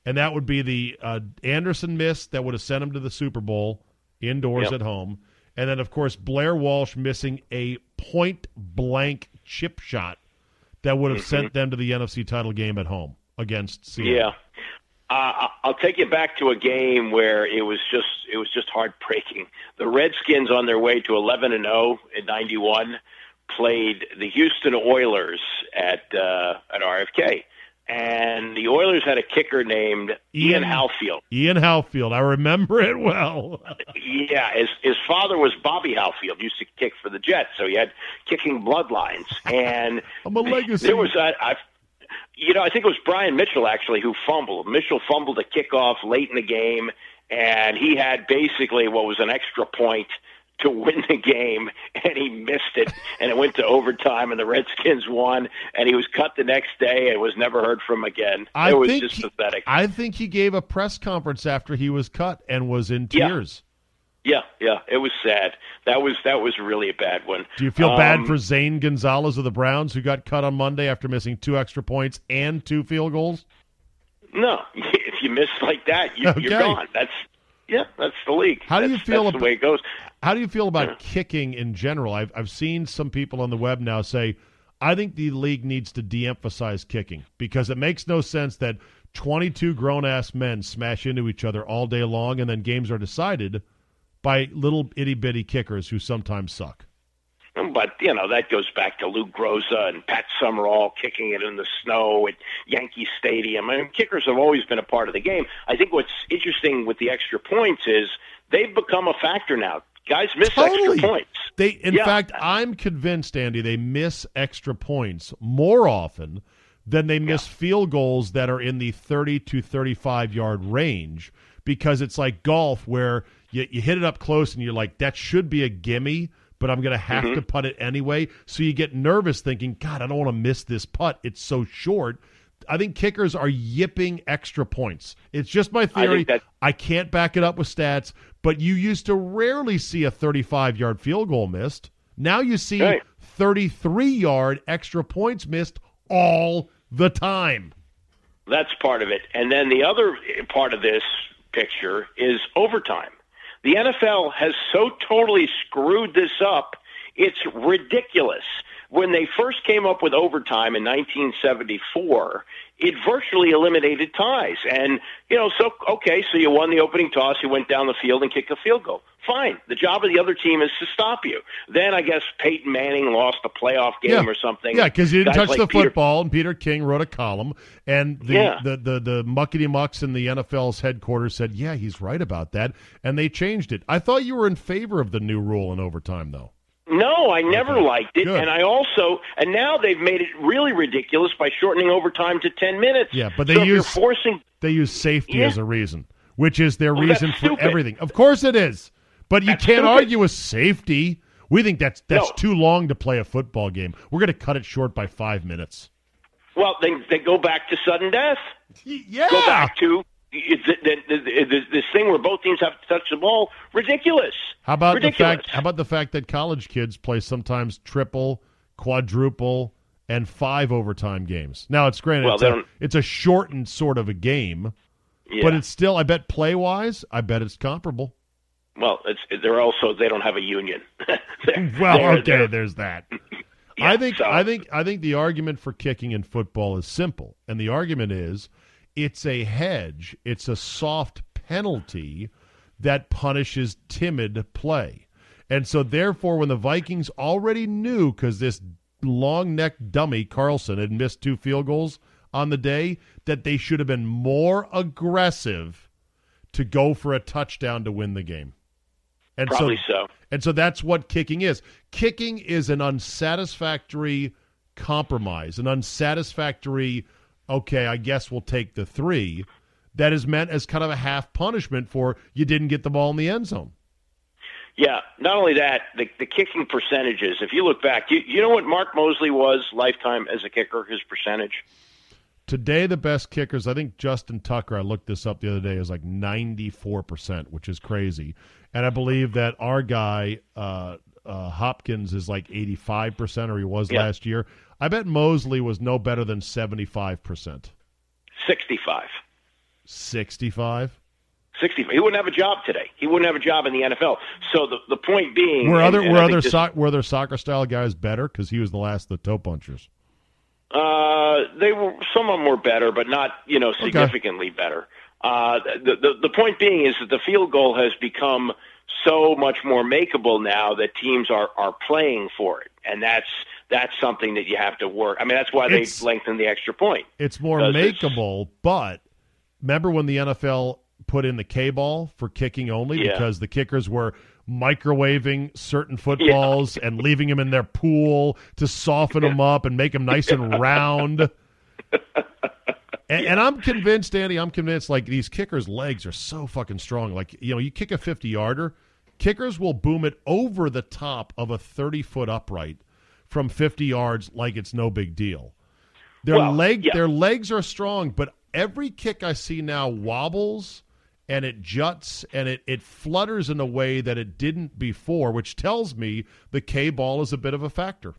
and that would be the uh, Anderson miss that would have sent him to the Super Bowl indoors Yep. at home, and then of course Blair Walsh missing a point blank chip shot that would have sent them to the NFC title game at home against Seattle. Yeah. Uh, I'll take you back to a game where it was just it was just heartbreaking. The Redskins, on their way to 11 and 0 in '91, played the Houston Oilers at uh, at RFK, and the Oilers had a kicker named Ian, Ian- Howfield. Ian Howfield, I remember it well. <laughs> Yeah, his his father was Bobby Howfield, used to kick for the Jets, so he had kicking bloodlines. And <laughs> I'm a legacy. there was I, I you know, I think it was Brian Mitchell actually who fumbled. Mitchell fumbled a kickoff late in the game, and he had basically what was an extra point to win the game, and he missed it, and it went to overtime, and the Redskins won, and he was cut the next day and was never heard from again. I it was think just he- pathetic. I think he gave a press conference after he was cut and was in tears. yeah, yeah, it was sad. That was that was really a bad one. Do you feel bad Um, for Zane Gonzalez of the Browns, who got cut on Monday after missing two extra points and two field goals? No, <laughs> if you miss like that, you, Okay. you're gone. That's yeah, that's the league. How do you feel That's ab- the way it goes. How do you feel about kicking in general? I've I've seen some people on the web now say, I think the league needs to de-emphasize kicking because it makes no sense that 22 grown-ass men smash into each other all day long and then games are decided by little itty-bitty kickers who sometimes suck. But you know that goes back to Lou Groza and Pat Summerall kicking it in the snow at Yankee Stadium. I mean, kickers have always been a part of the game. I think what's interesting with the extra points is they've become a factor now. Guys miss Totally. extra points. They, in Yeah. fact, I'm convinced, Andy, they miss extra points more often than they miss field goals that are in the 30 to 35 yard range because it's like golf where you, you hit it up close and you're like, that should be a gimme, but I'm going to have Mm-hmm. to putt it anyway. So you get nervous thinking, God, I don't want to miss this putt. It's so short. I think kickers are yipping extra points. It's just my theory. that- I can't back it up with stats, but you used to rarely see a 35 yard field goal missed. Now you see Right. 33 yard extra points missed all the time. That's part of it. And then the other part of this picture is overtime. The NFL has so totally screwed this up, it's ridiculous. When they first came up with overtime in 1974, it virtually eliminated ties. And, you know, so, okay, so you won the opening toss, you went down the field and kicked a field goal. Fine. The job of the other team is to stop you. Then I guess Peyton Manning lost a playoff game or something. Yeah, because he didn't Guys touch like the Peter- football, and Peter King wrote a column, and the, Yeah. the, the, the muckety mucks in the NFL's headquarters said, yeah, he's right about that, and they changed it. I thought you were in favor of the new rule in overtime, though. No, I never liked it, Good. and I also and now they've made it really ridiculous by shortening overtime to ten minutes. Yeah, but they so use- forcing. They use safety Yeah. as a reason, which is their Well, reason for stupid. everything. Of course it is, but you That's can't stupid. argue with safety. We think that's that's No. too long to play a football game. We're going to cut it short by five minutes. Well, they they go back to sudden death. Yeah, Go back to it's this thing where both teams have to touch the ball. Ridiculous. How about ridiculous. the fact? How about the fact that college kids play sometimes triple, quadruple, and five overtime games? Now it's granted Well, it's, a, it's a shortened sort of a game, Yeah. but it's still. I bet play wise, I bet it's comparable. well, it's they're also they don't have a union. <laughs> They're- Well, they're- okay, they're- there's that. <laughs> Yeah, I think so- I think I think the argument for kicking in football is simple, and the argument is it's a hedge, it's a soft penalty that punishes timid play. And so therefore when the Vikings already knew cuz this long-necked dummy Carlson had missed two field goals on the day that they should have been more aggressive to go for a touchdown to win the game. And Probably so. and so that's what kicking is. Kicking is an unsatisfactory compromise, an unsatisfactory, okay, I guess we'll take the three, that is meant as kind of a half punishment for you didn't get the ball in the end zone. Yeah, not only that, the, the kicking percentages. If you look back, you, you know what Mark Moseley was lifetime as a kicker, his percentage? Today, the best kickers, I think Justin Tucker, I looked this up the other day, is like 94%, which is crazy. And I believe that our guy, uh, uh, Hopkins, is like 85%, or he was Yeah. last year. I bet Moseley was no better than 75%. 65. 65? 65. He wouldn't have a job today. He wouldn't have a job in the NFL. So the, the point being. Were other and were I think other this- so, were other soccer style guys better because he was the last of the toe punchers? Uh, they were some of them were better, but not you know significantly better. Uh, the, the the point being is that the field goal has become so much more makeable now that teams are are playing for it, and that's that's something that you have to work. I mean, that's why It's- they lengthen the extra point. It's more makeable, but remember when the NFL put in the K ball for kicking only Yeah. because the kickers were microwaving certain footballs and leaving them in their pool to soften them up and make them nice and <laughs> round. And, and I'm convinced, Andy. I'm convinced. Like these kickers' legs are so fucking strong. Like you know, you kick a 50 yarder, kickers will boom it over the top of a 30 foot upright from 50 yards, like it's no big deal. Their Well, leg, yeah. their legs are strong, but every kick I see now wobbles and it juts and it, it flutters in a way that it didn't before, which tells me the K ball is a bit of a factor.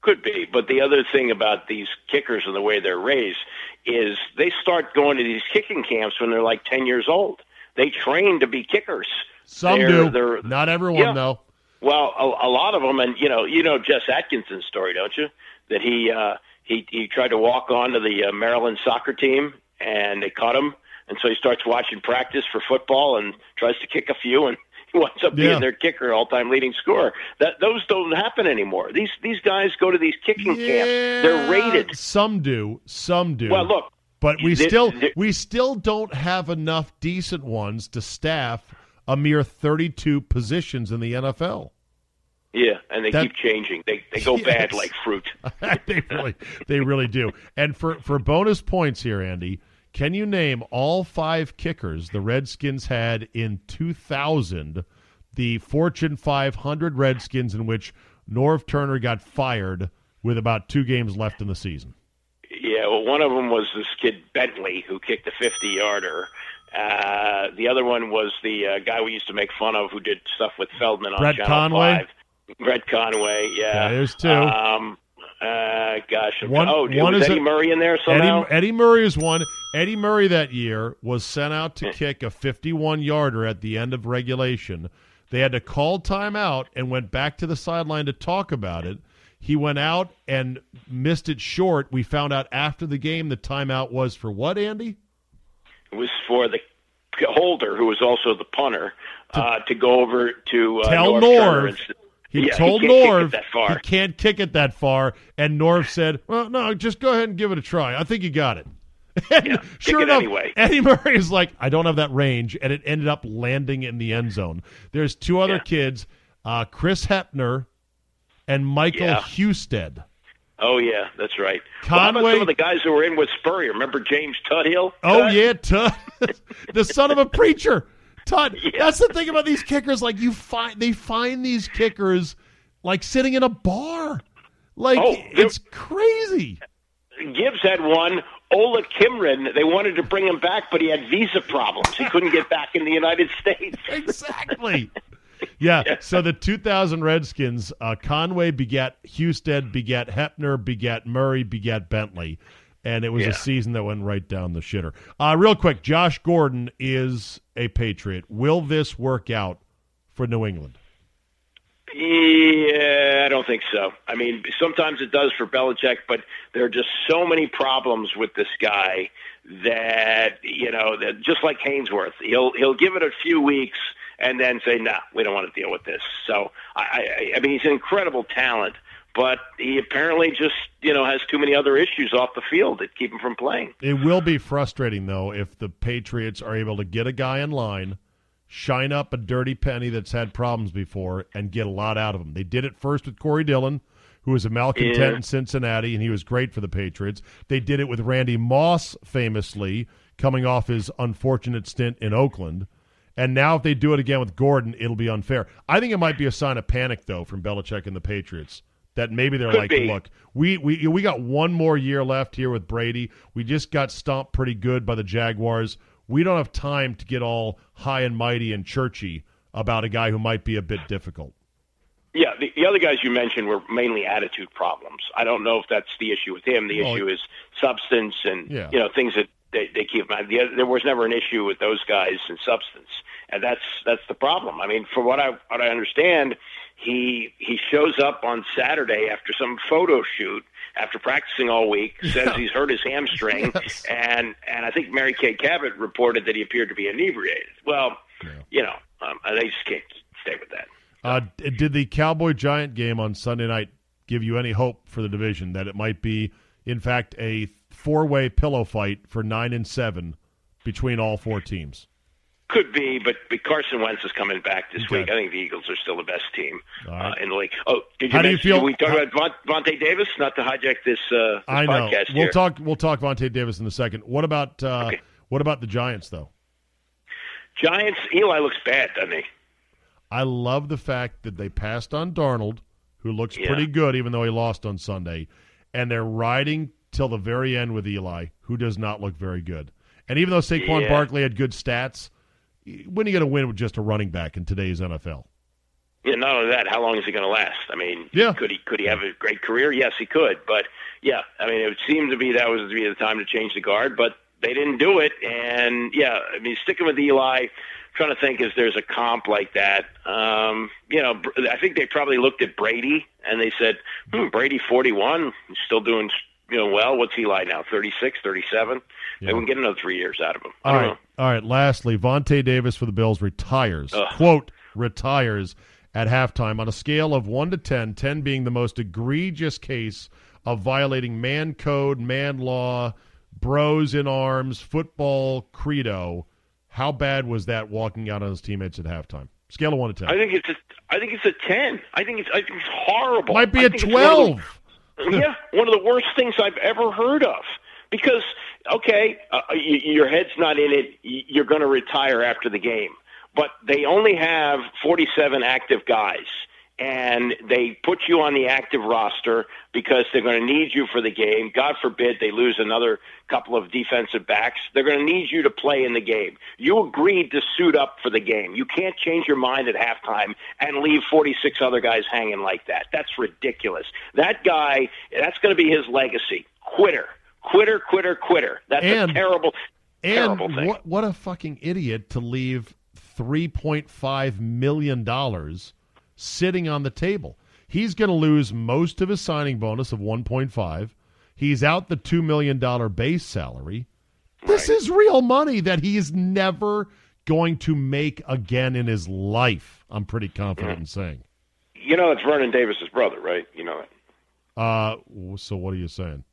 Could be, but the other thing about these kickers and the way they're raised is they start going to these kicking camps when they're like ten years old. They train to be kickers. Some They're- do, they're- not everyone Yeah. though. Well, a, a lot of them, and you know, you know Jess Atkinson's story, don't you? that he uh, he he tried to walk on to the uh, Maryland soccer team, and they caught him, and so he starts watching practice for football and tries to kick a few, and <laughs> he winds up being Yeah. their kicker, all-time leading scorer. That those don't happen anymore. These these guys go to these kicking camps. They're rated. Some do. Some do. Well, look, but we There- still there- we still don't have enough decent ones to staff a mere 32 positions in the NFL. yeah, and they That- keep changing. They they go <laughs> Yes. bad like fruit. <laughs> they really they really do. And for for bonus points here, Andy, can you name all five kickers the Redskins had in 2000, the Fortune 500 Redskins in which Norv Turner got fired with about 2 games left in the season? Yeah, well, one of them was this kid Bentley who kicked a 50-yarder. Uh, the other one was the uh, guy we used to make fun of who did stuff with Feldman on Brett Channel Conway? 5. Brett Conway, yeah. Yeah, there's two. Um, uh, gosh, One- oh, one is Eddie a- Murray in there somehow? Eddie, Eddie Murray is one. Eddie Murray that year was sent out to kick a 51 yarder at the end of regulation. They had to call timeout and went back to the sideline to talk about it. He went out and missed it short. We found out after the game the timeout was for what, Andy? It was for the holder, who was also the punter, uh, to go over to uh, Tell Norv. and- He Yeah, told he can't kick it Norv that far. he can't kick it that far, and Norv said, "Well, no, just go ahead and give it a try. I think you got it." <laughs> And Yeah, sure enough, anyway. Eddie Murray is like, "I don't have that range," and it ended up landing in the end zone. There's two other Yeah. kids, uh, Kris Heppner and Michael Yeah. Husted. Oh yeah, that's right. Well, how about some of the guys who were in with Spurrier? Remember James Tuthill? Oh yeah, Tut, <laughs> the son of a preacher. Tut. <laughs> Yeah. That's the thing about these kickers. Like you find, they find these kickers like sitting in a bar. Like Oh, it's crazy. Gibbs had one. Ola Kimrin, they wanted to bring him back, but he had visa problems. He couldn't get back in the United <laughs> States. exactly. <laughs> Yeah. So the 2000 Redskins, uh, Conway begat Husted, begat Heppner, begat Murray, begat Bentley, and it was Yeah. a season that went right down the shitter. Uh, real quick, Josh Gordon is a Patriot. Will this work out for New England? Yeah, I don't think so. I mean, sometimes it does for Belichick, but there are just so many problems with this guy that you know, that just like Haynesworth, he'll he'll give it a few weeks and then say, "Nah, we don't want to deal with this." So, I, I, I mean, he's an incredible talent, but he apparently just you know has too many other issues off the field that keep him from playing. It will be frustrating though if the Patriots are able to get a guy in line, shine up a dirty penny that's had problems before, and get a lot out of him. They did it first with Corey Dillon, who was a malcontent Yeah. in Cincinnati, and he was great for the Patriots. They did it with Randy Moss, famously coming off his unfortunate stint in Oakland. And now, if they do it again with Gordon, it'll be unfair. I think it might be a sign of panic, though, from Belichick and the Patriots. That maybe they're Could like, be. look, we, we we got one more year left here with Brady. We just got stomped pretty good by the Jaguars. We don't have time to get all high and mighty and churchy about a guy who might be a bit difficult. Yeah, the, the other guys you mentioned were mainly attitude problems. I don't know if that's the issue with him. The Well, issue is substance and Yeah. you know things that they, they keep. The, other- there was never an issue with those guys and substance, and that's that's the problem. I mean, from what I what I understand, he he shows up on Saturday after some photo shoot after practicing all week. <laughs> Says he's hurt his hamstring, Yes. and and I think Mary Kay Cabot reported that he appeared to be inebriated. Well, you know, um, they just can't stay with that. Uh, did the Cowboy Giant game on Sunday night give you any hope for the division that it might be, in fact, a four way pillow fight for nine and seven between all four teams? Could be, but, but Carson Wentz is coming back this Okay. week. I think the Eagles are still the best team All right. uh, in the league. Oh, did you How do you feel- we talk how- about Von, Vontae Davis? Not to hijack this, uh, this I know. podcast We'll here. talk. We'll talk Vontae Davis in a second. What about uh, Okay. what about the Giants though? Giants. Eli looks bad, doesn't he? I love the fact that they passed on Darnold, who looks Yeah. pretty good, even though he lost on Sunday, and they're riding till the very end with Eli, who does not look very good. And even though Saquon Yeah. Barkley had good stats, when are you going to win with just a running back in today's NFL? Yeah, not only that, how long is he going to last? I mean, Yeah. could he could he have a great career? Yes, he could. But yeah, I mean, it seemed to be that was to be the time to change the guard, but they didn't do it. And yeah, I mean, sticking with Eli trying to think if there's a comp like that. Um, you know, I think they probably looked at Brady and they said, hmm, Brady 41, still doing you know well. What's Eli now? 36, 37? Yeah. They can get another three years out of him. All right. Know. All right. Lastly, Vontae Davis for the Bills retires. Ugh. Quote, retires at halftime on a scale of 1 to 10, 10 being the most egregious case of violating man code, man law, bros in arms, football credo. How bad was that walking out on his teammates at halftime? Scale of 1 to 10. I think it's a I think it's a 10. I think it's I think it's horrible. Might be a 12. <clears throat> yeah, one of the worst things I've ever heard of. Because okay, uh, your head's not in it. You're going to retire after the game but they only have 47 active guys. And they put you on the active roster because they're going to need you for the game. God forbid they lose another couple of defensive backs. They're going to need you to play in the game. You agreed to suit up for the game. You can't change your mind at halftime and leave 46 other guys hanging like that. That's ridiculous. That guy, that's going to be his legacy. Quitter. Quitter, quitter, quitter. That's and, a terrible, terrible and thing. What, what a fucking idiot to leave $3.5 million sitting on the table. He's going to lose most of his signing bonus of 1.5. He's out the $2 million base salary. This right. is real money that he is never going to make again in his life. I'm pretty confident mm-hmm. in saying. You know, it's Vernon Davis's brother, right? You know that. Uh, so what are you saying?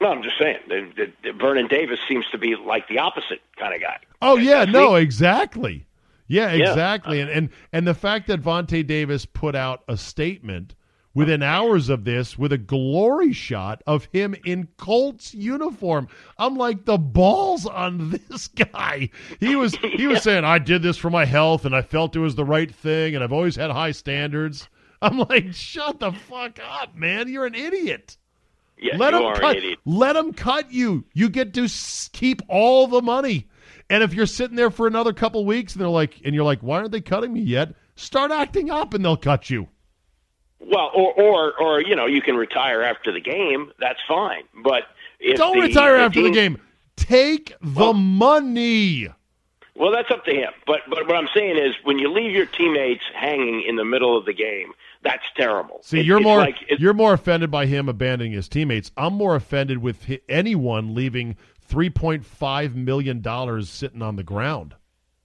No, I'm just saying. The, the, Vernon Davis seems to be like the opposite kind of guy. Oh yeah, no, exactly. Yeah, exactly. Yeah. And, and and the fact that Vontae Davis put out a statement within hours of this with a glory shot of him in Colts uniform. I'm like the balls on <laughs> this guy. He was he was <laughs> saying I did this for my health and I felt it was the right thing and I've always had high standards. I'm like shut the fuck up, man. You're an idiot. Yeah, let you them cut, Let them cut you. You get to keep all the money. And if you're sitting there for another couple weeks and they're like, and you're like, why aren't they cutting me yet? Start acting up and they'll cut you. Well, or or or you know, you can retire after the game. That's fine. But don't the, retire the after team, the game. Take the well, money. Well, that's up to him. But but what I'm saying is, when you leave your teammates hanging in the middle of the game, that's terrible. See, it, you're more like, you're more offended by him abandoning his teammates. I'm more offended with anyone leaving three point five million dollars sitting on the ground.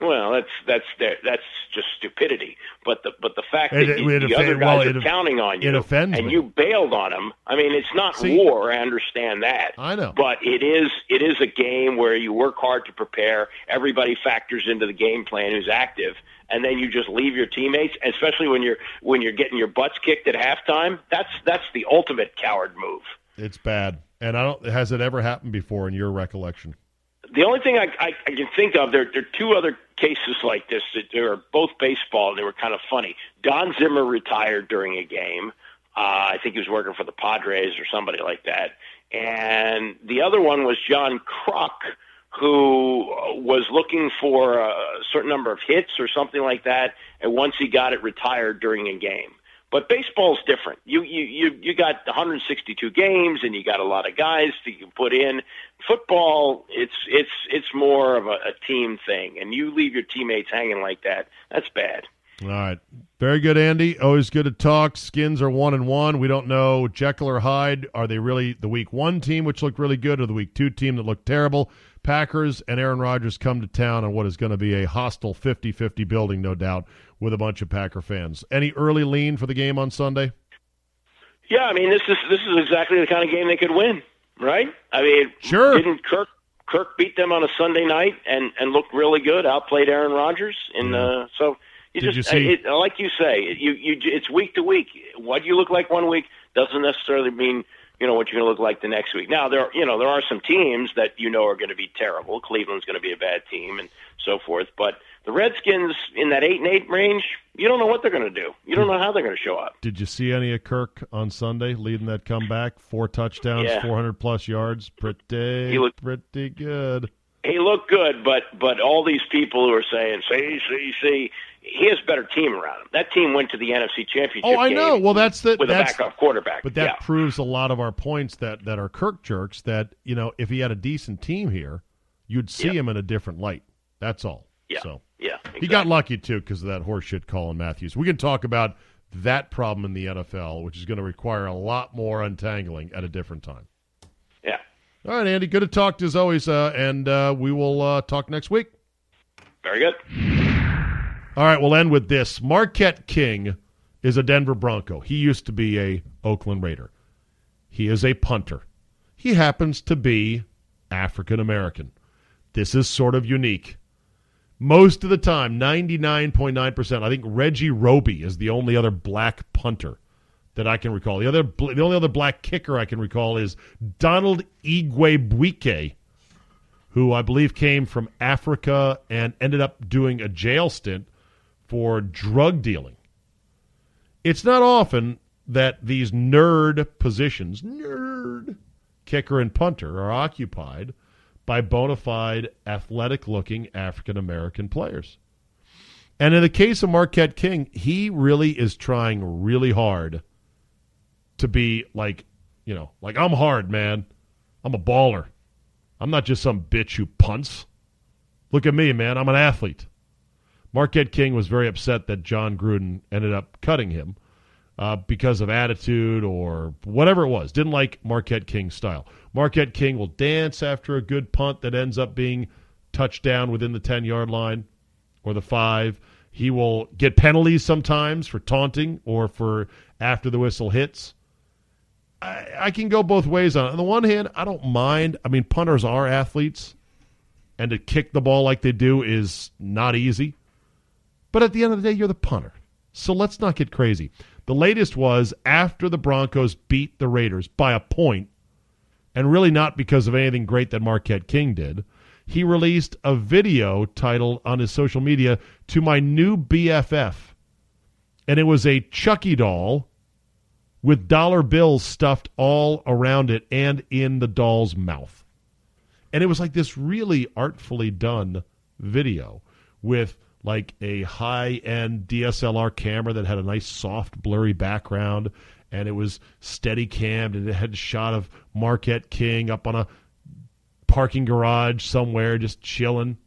Well, that's that's that's just stupidity. But the but the fact that it, you, it the other guys well, are counting on you and me. you bailed on them. I mean, it's not See, war. I understand that. I know. But it is it is a game where you work hard to prepare. Everybody factors into the game plan who's active, and then you just leave your teammates, especially when you're when you're getting your butts kicked at halftime. That's that's the ultimate coward move. It's bad. And I don't. Has it ever happened before in your recollection? The only thing I, I, I can think of, there, there are two other cases like this that they were both baseball and they were kind of funny. Don Zimmer retired during a game. Uh, I think he was working for the Padres or somebody like that. And the other one was John Kruk, who was looking for a certain number of hits or something like that. And once he got it, retired during a game. But baseball's different. You you you you got 162 games and you got a lot of guys that you can put in. Football, it's it's it's more of a, a team thing, and you leave your teammates hanging like that. That's bad. All right. Very good, Andy. Always good to talk. Skins are one and one. We don't know Jekyll or Hyde. Are they really the week one team, which looked really good, or the week two team that looked terrible? Packers and Aaron Rodgers come to town on what is going to be a hostile 50 50 building, no doubt, with a bunch of Packer fans. Any early lean for the game on Sunday? Yeah, I mean this is this is exactly the kind of game they could win, right? I mean, sure. Didn't Kirk Kirk beat them on a Sunday night and and looked really good, outplayed Aaron Rodgers, and yeah. uh, so you Did just you see? It, like you say, you you it's week to week. What you look like one week doesn't necessarily mean you know what you're going to look like the next week. Now there, you know, there are some teams that you know are going to be terrible. Cleveland's going to be a bad team, and so forth. But the Redskins in that eight and eight range, you don't know what they're going to do. You don't know how they're going to show up. Did you see any of Kirk on Sunday leading that comeback? Four touchdowns, yeah. 400 plus yards. Pretty, he looked, pretty good. He looked good, but but all these people who are saying, see, see, see, he has a better team around him. That team went to the NFC Championship. Oh, I know. Well, that's the with that's, a backup quarterback. But that yeah. proves a lot of our points that that are Kirk jerks. That you know, if he had a decent team here, you'd see him in a different light. That's all. Yeah. So yeah. He got lucky too because of that horseshit Colin Matthews. We can talk about that problem in the NFL, which is going to require a lot more untangling at a different time. Yeah. All right, Andy. Good to talk to as always, uh, and uh, we will uh, talk next week. Very good. All right, we'll end with this. Marquette King is a Denver Bronco. He used to be a Oakland Raider. He is a punter. He happens to be African American. This is sort of unique. Most of the time, 99.9%, I think Reggie Roby is the only other black punter that I can recall. The other the only other black kicker I can recall is Donald Igwebuike, who I believe came from Africa and ended up doing a jail stint for drug dealing. It's not often that these nerd positions, nerd kicker and punter, are occupied by bona fide, athletic looking African American players. And in the case of Marquette King, he really is trying really hard to be like, you know, like I'm hard, man. I'm a baller. I'm not just some bitch who punts. Look at me, man. I'm an athlete. Marquette King was very upset that Jon Gruden ended up cutting him uh, because of attitude or whatever it was. Didn't like Marquette King's style. Marquette King will dance after a good punt that ends up being touchdown within the 10 yard line or the five. He will get penalties sometimes for taunting or for after the whistle hits. I, I can go both ways on it. On the one hand, I don't mind. I mean, punters are athletes, and to kick the ball like they do is not easy. But at the end of the day, you're the punter. So let's not get crazy. The latest was after the Broncos beat the Raiders by a point, and really not because of anything great that Marquette King did. He released a video titled on his social media to my new BFF. And it was a Chucky doll with dollar bills stuffed all around it and in the doll's mouth. And it was like this really artfully done video with like a high end DSLR camera that had a nice soft blurry background and it was steady cammed and it had a shot of Marquette King up on a parking garage somewhere just chilling.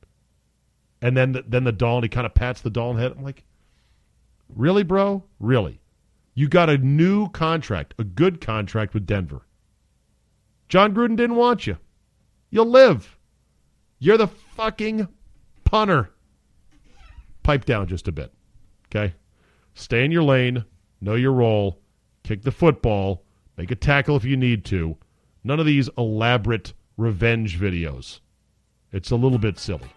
And then the, then the doll and he kind of pats the doll head. I'm like, really, bro? Really? You got a new contract, a good contract with Denver. Jon Gruden didn't want you. You'll live. You're the fucking punter pipe down just a bit. Okay? Stay in your lane, know your role, kick the football, make a tackle if you need to. None of these elaborate revenge videos. It's a little bit silly.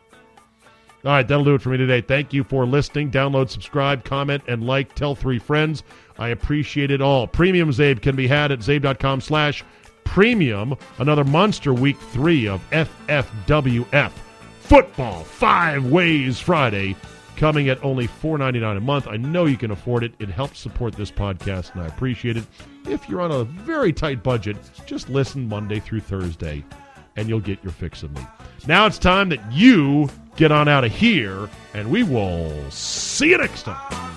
All right, that'll do it for me today. Thank you for listening. Download, subscribe, comment, and like. Tell three friends. I appreciate it all. Premium Czabe can be had at czabe.com slash premium. Another monster week three of FFWF. Football Five Ways Friday coming at only $4.99 a month. I know you can afford it. It helps support this podcast, and I appreciate it. If you're on a very tight budget, just listen Monday through Thursday, and you'll get your fix of me. Now it's time that you get on out of here, and we will see you next time.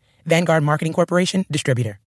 Vanguard Marketing Corporation, distributor.